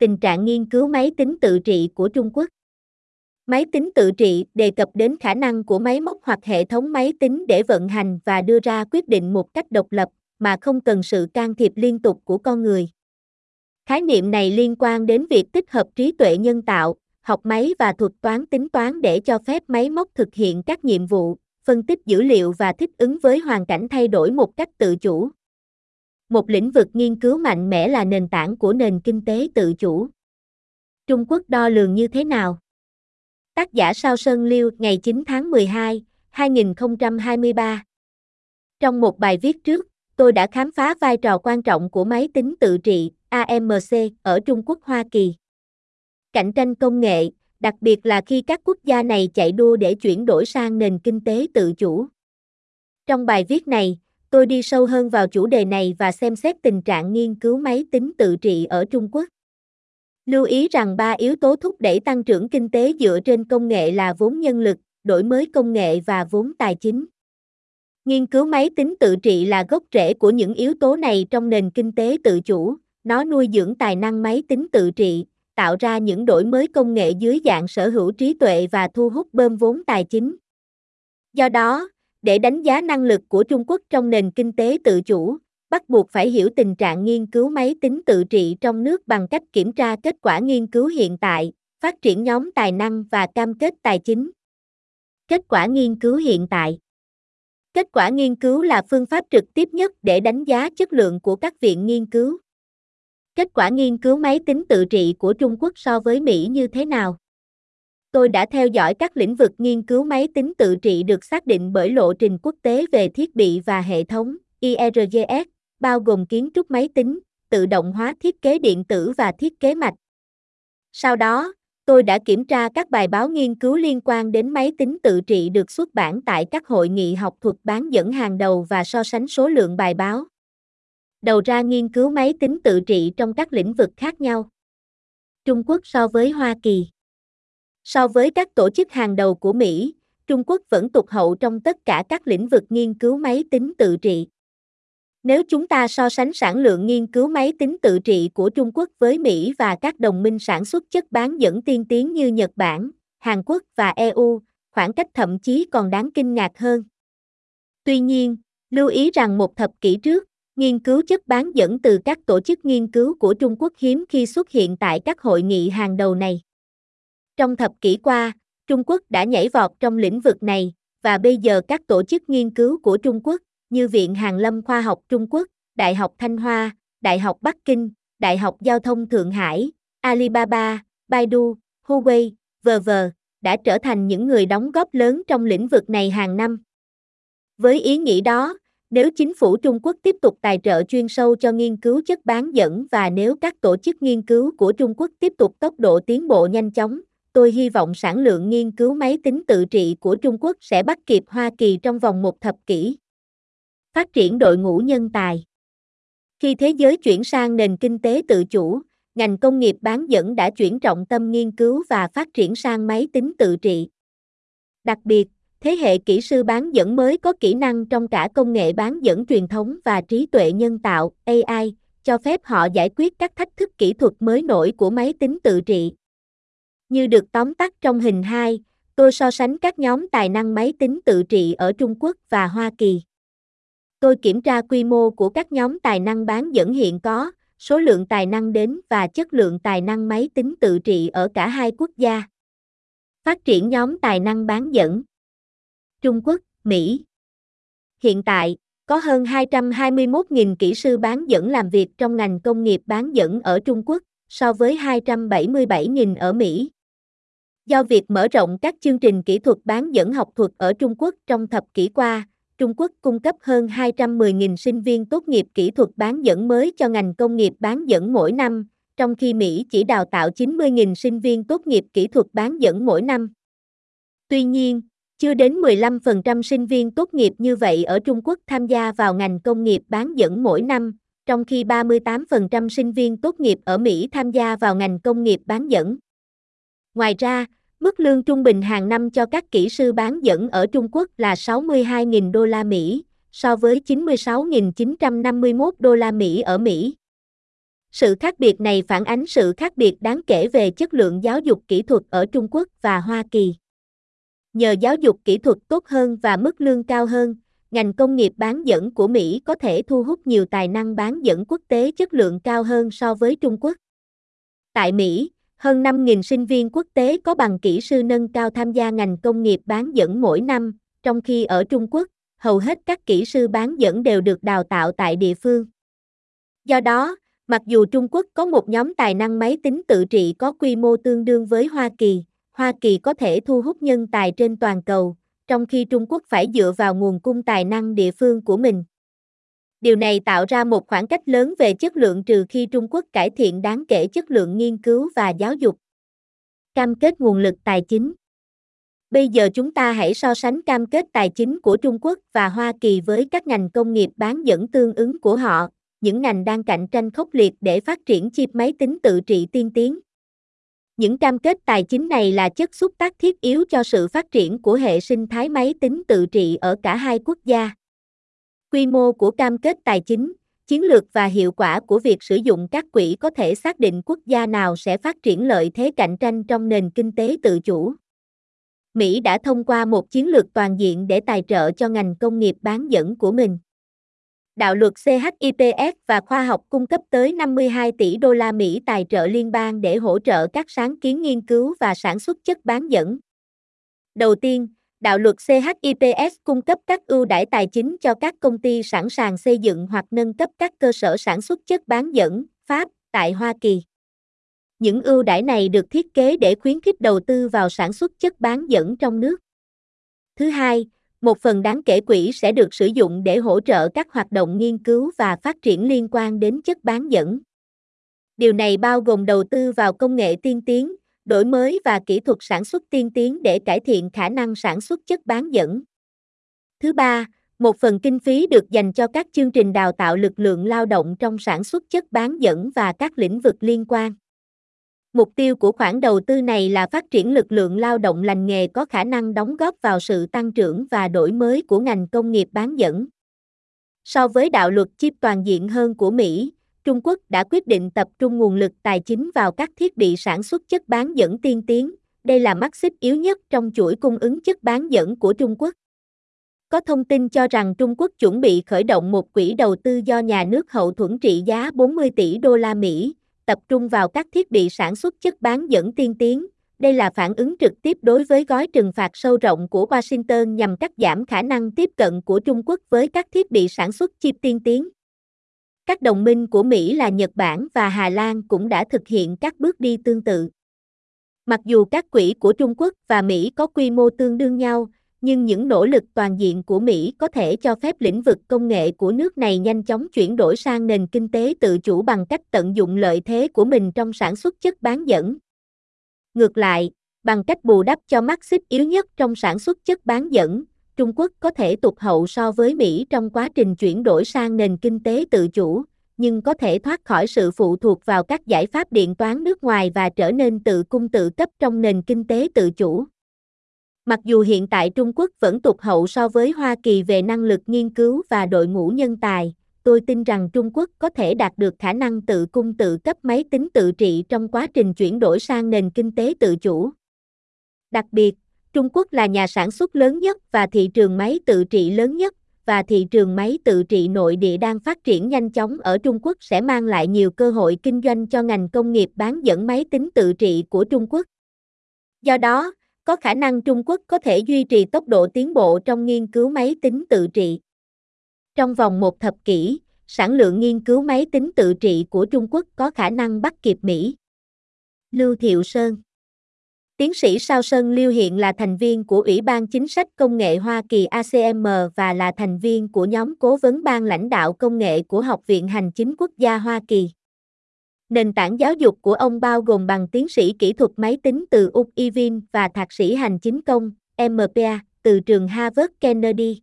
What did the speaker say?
tình trạng nghiên cứu máy tính tự trị của Trung Quốc. Máy tính tự trị đề cập đến khả năng của máy móc hoặc hệ thống máy tính để vận hành và đưa ra quyết định một cách độc lập, mà không cần sự can thiệp liên tục của con người. Khái niệm này liên quan đến việc tích hợp trí tuệ nhân tạo, học máy và thuật toán tính toán để cho phép máy móc thực hiện các nhiệm vụ, phân tích dữ liệu và thích ứng với hoàn cảnh thay đổi một cách tự chủ. Một lĩnh vực nghiên cứu mạnh mẽ là nền tảng của nền kinh tế tự chủ. Trung Quốc đo lường như thế nào? Tác giả Sao Sơn Liêu ngày 9 tháng 12, 2023 Trong một bài viết trước, tôi đã khám phá vai trò quan trọng của máy tính tự trị AMC ở Trung Quốc Hoa Kỳ. Cạnh tranh công nghệ, đặc biệt là khi các quốc gia này chạy đua để chuyển đổi sang nền kinh tế tự chủ. Trong bài viết này, tôi đi sâu hơn vào chủ đề này và xem xét tình trạng nghiên cứu máy tính tự trị ở Trung Quốc. Lưu ý rằng ba yếu tố thúc đẩy tăng trưởng kinh tế dựa trên công nghệ là vốn nhân lực, đổi mới công nghệ và vốn tài chính. Nghiên cứu máy tính tự trị là gốc rễ của những yếu tố này trong nền kinh tế tự chủ, nó nuôi dưỡng tài năng máy tính tự trị, tạo ra những đổi mới công nghệ dưới dạng sở hữu trí tuệ và thu hút bơm vốn tài chính. Do đó, để đánh giá năng lực của Trung Quốc trong nền kinh tế tự chủ, bắt buộc phải hiểu tình trạng nghiên cứu máy tính tự trị trong nước bằng cách kiểm tra kết quả nghiên cứu hiện tại, phát triển nhóm tài năng và cam kết tài chính. Kết quả nghiên cứu hiện tại Kết quả nghiên cứu là phương pháp trực tiếp nhất để đánh giá chất lượng của các viện nghiên cứu. Kết quả nghiên cứu máy tính tự trị của Trung Quốc so với Mỹ như thế nào? Tôi đã theo dõi các lĩnh vực nghiên cứu máy tính tự trị được xác định bởi lộ trình quốc tế về thiết bị và hệ thống IRGS, bao gồm kiến trúc máy tính, tự động hóa thiết kế điện tử và thiết kế mạch. Sau đó, tôi đã kiểm tra các bài báo nghiên cứu liên quan đến máy tính tự trị được xuất bản tại các hội nghị học thuật bán dẫn hàng đầu và so sánh số lượng bài báo. Đầu ra nghiên cứu máy tính tự trị trong các lĩnh vực khác nhau. Trung Quốc so với Hoa Kỳ So với các tổ chức hàng đầu của Mỹ, Trung Quốc vẫn tụt hậu trong tất cả các lĩnh vực nghiên cứu máy tính tự trị. Nếu chúng ta so sánh sản lượng nghiên cứu máy tính tự trị của Trung Quốc với Mỹ và các đồng minh sản xuất chất bán dẫn tiên tiến như Nhật Bản, Hàn Quốc và EU, khoảng cách thậm chí còn đáng kinh ngạc hơn. Tuy nhiên, lưu ý rằng một thập kỷ trước, nghiên cứu chất bán dẫn từ các tổ chức nghiên cứu của Trung Quốc hiếm khi xuất hiện tại các hội nghị hàng đầu này. Trong thập kỷ qua, Trung Quốc đã nhảy vọt trong lĩnh vực này, và bây giờ các tổ chức nghiên cứu của Trung Quốc, như Viện Hàn Lâm Khoa học Trung Quốc, Đại học Thanh Hoa, Đại học Bắc Kinh, Đại học Giao thông Thượng Hải, Alibaba, Baidu, Huawei, v.v. đã trở thành những người đóng góp lớn trong lĩnh vực này hàng năm. Với ý nghĩ đó, nếu chính phủ Trung Quốc tiếp tục tài trợ chuyên sâu cho nghiên cứu chất bán dẫn và nếu các tổ chức nghiên cứu của Trung Quốc tiếp tục tốc độ tiến bộ nhanh chóng, tôi hy vọng sản lượng nghiên cứu máy tính tự trị của Trung Quốc sẽ bắt kịp Hoa Kỳ trong vòng một thập kỷ. Phát triển đội ngũ nhân tài Khi thế giới chuyển sang nền kinh tế tự chủ, ngành công nghiệp bán dẫn đã chuyển trọng tâm nghiên cứu và phát triển sang máy tính tự trị. Đặc biệt, thế hệ kỹ sư bán dẫn mới có kỹ năng trong cả công nghệ bán dẫn truyền thống và trí tuệ nhân tạo AI, cho phép họ giải quyết các thách thức kỹ thuật mới nổi của máy tính tự trị. Như được tóm tắt trong hình 2, tôi so sánh các nhóm tài năng máy tính tự trị ở Trung Quốc và Hoa Kỳ. Tôi kiểm tra quy mô của các nhóm tài năng bán dẫn hiện có, số lượng tài năng đến và chất lượng tài năng máy tính tự trị ở cả hai quốc gia. Phát triển nhóm tài năng bán dẫn Trung Quốc, Mỹ Hiện tại, có hơn 221.000 kỹ sư bán dẫn làm việc trong ngành công nghiệp bán dẫn ở Trung Quốc, so với 277.000 ở Mỹ. Do việc mở rộng các chương trình kỹ thuật bán dẫn học thuật ở Trung Quốc trong thập kỷ qua, Trung Quốc cung cấp hơn 210.000 sinh viên tốt nghiệp kỹ thuật bán dẫn mới cho ngành công nghiệp bán dẫn mỗi năm, trong khi Mỹ chỉ đào tạo 90.000 sinh viên tốt nghiệp kỹ thuật bán dẫn mỗi năm. Tuy nhiên, chưa đến 15% sinh viên tốt nghiệp như vậy ở Trung Quốc tham gia vào ngành công nghiệp bán dẫn mỗi năm, trong khi 38% sinh viên tốt nghiệp ở Mỹ tham gia vào ngành công nghiệp bán dẫn. Ngoài ra, mức lương trung bình hàng năm cho các kỹ sư bán dẫn ở Trung Quốc là 62.000 đô la Mỹ, so với 96.951 đô la Mỹ ở Mỹ. Sự khác biệt này phản ánh sự khác biệt đáng kể về chất lượng giáo dục kỹ thuật ở Trung Quốc và Hoa Kỳ. Nhờ giáo dục kỹ thuật tốt hơn và mức lương cao hơn, ngành công nghiệp bán dẫn của Mỹ có thể thu hút nhiều tài năng bán dẫn quốc tế chất lượng cao hơn so với Trung Quốc. Tại Mỹ, hơn 5.000 sinh viên quốc tế có bằng kỹ sư nâng cao tham gia ngành công nghiệp bán dẫn mỗi năm, trong khi ở Trung Quốc, hầu hết các kỹ sư bán dẫn đều được đào tạo tại địa phương. Do đó, mặc dù Trung Quốc có một nhóm tài năng máy tính tự trị có quy mô tương đương với Hoa Kỳ, Hoa Kỳ có thể thu hút nhân tài trên toàn cầu, trong khi Trung Quốc phải dựa vào nguồn cung tài năng địa phương của mình. Điều này tạo ra một khoảng cách lớn về chất lượng trừ khi Trung Quốc cải thiện đáng kể chất lượng nghiên cứu và giáo dục. Cam kết nguồn lực tài chính Bây giờ chúng ta hãy so sánh cam kết tài chính của Trung Quốc và Hoa Kỳ với các ngành công nghiệp bán dẫn tương ứng của họ, những ngành đang cạnh tranh khốc liệt để phát triển chip máy tính tự trị tiên tiến. Những cam kết tài chính này là chất xúc tác thiết yếu cho sự phát triển của hệ sinh thái máy tính tự trị ở cả hai quốc gia. Quy mô của cam kết tài chính, chiến lược và hiệu quả của việc sử dụng các quỹ có thể xác định quốc gia nào sẽ phát triển lợi thế cạnh tranh trong nền kinh tế tự chủ. Mỹ đã thông qua một chiến lược toàn diện để tài trợ cho ngành công nghiệp bán dẫn của mình. Đạo luật CHIPS và khoa học cung cấp tới 52 tỷ đô la Mỹ tài trợ liên bang để hỗ trợ các sáng kiến nghiên cứu và sản xuất chất bán dẫn. Đầu tiên, đạo luật CHIPS cung cấp các ưu đãi tài chính cho các công ty sẵn sàng xây dựng hoặc nâng cấp các cơ sở sản xuất chất bán dẫn, Pháp, tại Hoa Kỳ. Những ưu đãi này được thiết kế để khuyến khích đầu tư vào sản xuất chất bán dẫn trong nước. Thứ hai, một phần đáng kể quỹ sẽ được sử dụng để hỗ trợ các hoạt động nghiên cứu và phát triển liên quan đến chất bán dẫn. Điều này bao gồm đầu tư vào công nghệ tiên tiến, đổi mới và kỹ thuật sản xuất tiên tiến để cải thiện khả năng sản xuất chất bán dẫn. Thứ ba, một phần kinh phí được dành cho các chương trình đào tạo lực lượng lao động trong sản xuất chất bán dẫn và các lĩnh vực liên quan. Mục tiêu của khoản đầu tư này là phát triển lực lượng lao động lành nghề có khả năng đóng góp vào sự tăng trưởng và đổi mới của ngành công nghiệp bán dẫn. So với đạo luật chip toàn diện hơn của Mỹ, Trung Quốc đã quyết định tập trung nguồn lực tài chính vào các thiết bị sản xuất chất bán dẫn tiên tiến. Đây là mắt xích yếu nhất trong chuỗi cung ứng chất bán dẫn của Trung Quốc. Có thông tin cho rằng Trung Quốc chuẩn bị khởi động một quỹ đầu tư do nhà nước hậu thuẫn trị giá 40 tỷ đô la Mỹ, tập trung vào các thiết bị sản xuất chất bán dẫn tiên tiến. Đây là phản ứng trực tiếp đối với gói trừng phạt sâu rộng của Washington nhằm cắt giảm khả năng tiếp cận của Trung Quốc với các thiết bị sản xuất chip tiên tiến. Các đồng minh của Mỹ là Nhật Bản và Hà Lan cũng đã thực hiện các bước đi tương tự. Mặc dù các quỹ của Trung Quốc và Mỹ có quy mô tương đương nhau, nhưng những nỗ lực toàn diện của Mỹ có thể cho phép lĩnh vực công nghệ của nước này nhanh chóng chuyển đổi sang nền kinh tế tự chủ bằng cách tận dụng lợi thế của mình trong sản xuất chất bán dẫn. Ngược lại, bằng cách bù đắp cho mắt xích yếu nhất trong sản xuất chất bán dẫn, Trung Quốc có thể tụt hậu so với Mỹ trong quá trình chuyển đổi sang nền kinh tế tự chủ, nhưng có thể thoát khỏi sự phụ thuộc vào các giải pháp điện toán nước ngoài và trở nên tự cung tự cấp trong nền kinh tế tự chủ. Mặc dù hiện tại Trung Quốc vẫn tụt hậu so với Hoa Kỳ về năng lực nghiên cứu và đội ngũ nhân tài, tôi tin rằng Trung Quốc có thể đạt được khả năng tự cung tự cấp máy tính tự trị trong quá trình chuyển đổi sang nền kinh tế tự chủ. Đặc biệt, Trung Quốc là nhà sản xuất lớn nhất và thị trường máy tự trị lớn nhất, và thị trường máy tự trị nội địa đang phát triển nhanh chóng ở Trung Quốc sẽ mang lại nhiều cơ hội kinh doanh cho ngành công nghiệp bán dẫn máy tính tự trị của Trung Quốc. Do đó, có khả năng Trung Quốc có thể duy trì tốc độ tiến bộ trong nghiên cứu máy tính tự trị. Trong vòng một thập kỷ, sản lượng nghiên cứu máy tính tự trị của Trung Quốc có khả năng bắt kịp Mỹ. Lưu Thiệu Sơn Tiến sĩ Sao Sơn Liêu hiện là thành viên của Ủy ban Chính sách Công nghệ Hoa Kỳ ACM và là thành viên của nhóm cố vấn ban lãnh đạo công nghệ của Học viện Hành chính Quốc gia Hoa Kỳ. Nền tảng giáo dục của ông bao gồm bằng tiến sĩ kỹ thuật máy tính từ UPivin và thạc sĩ hành chính công, MPA, từ trường Harvard Kennedy.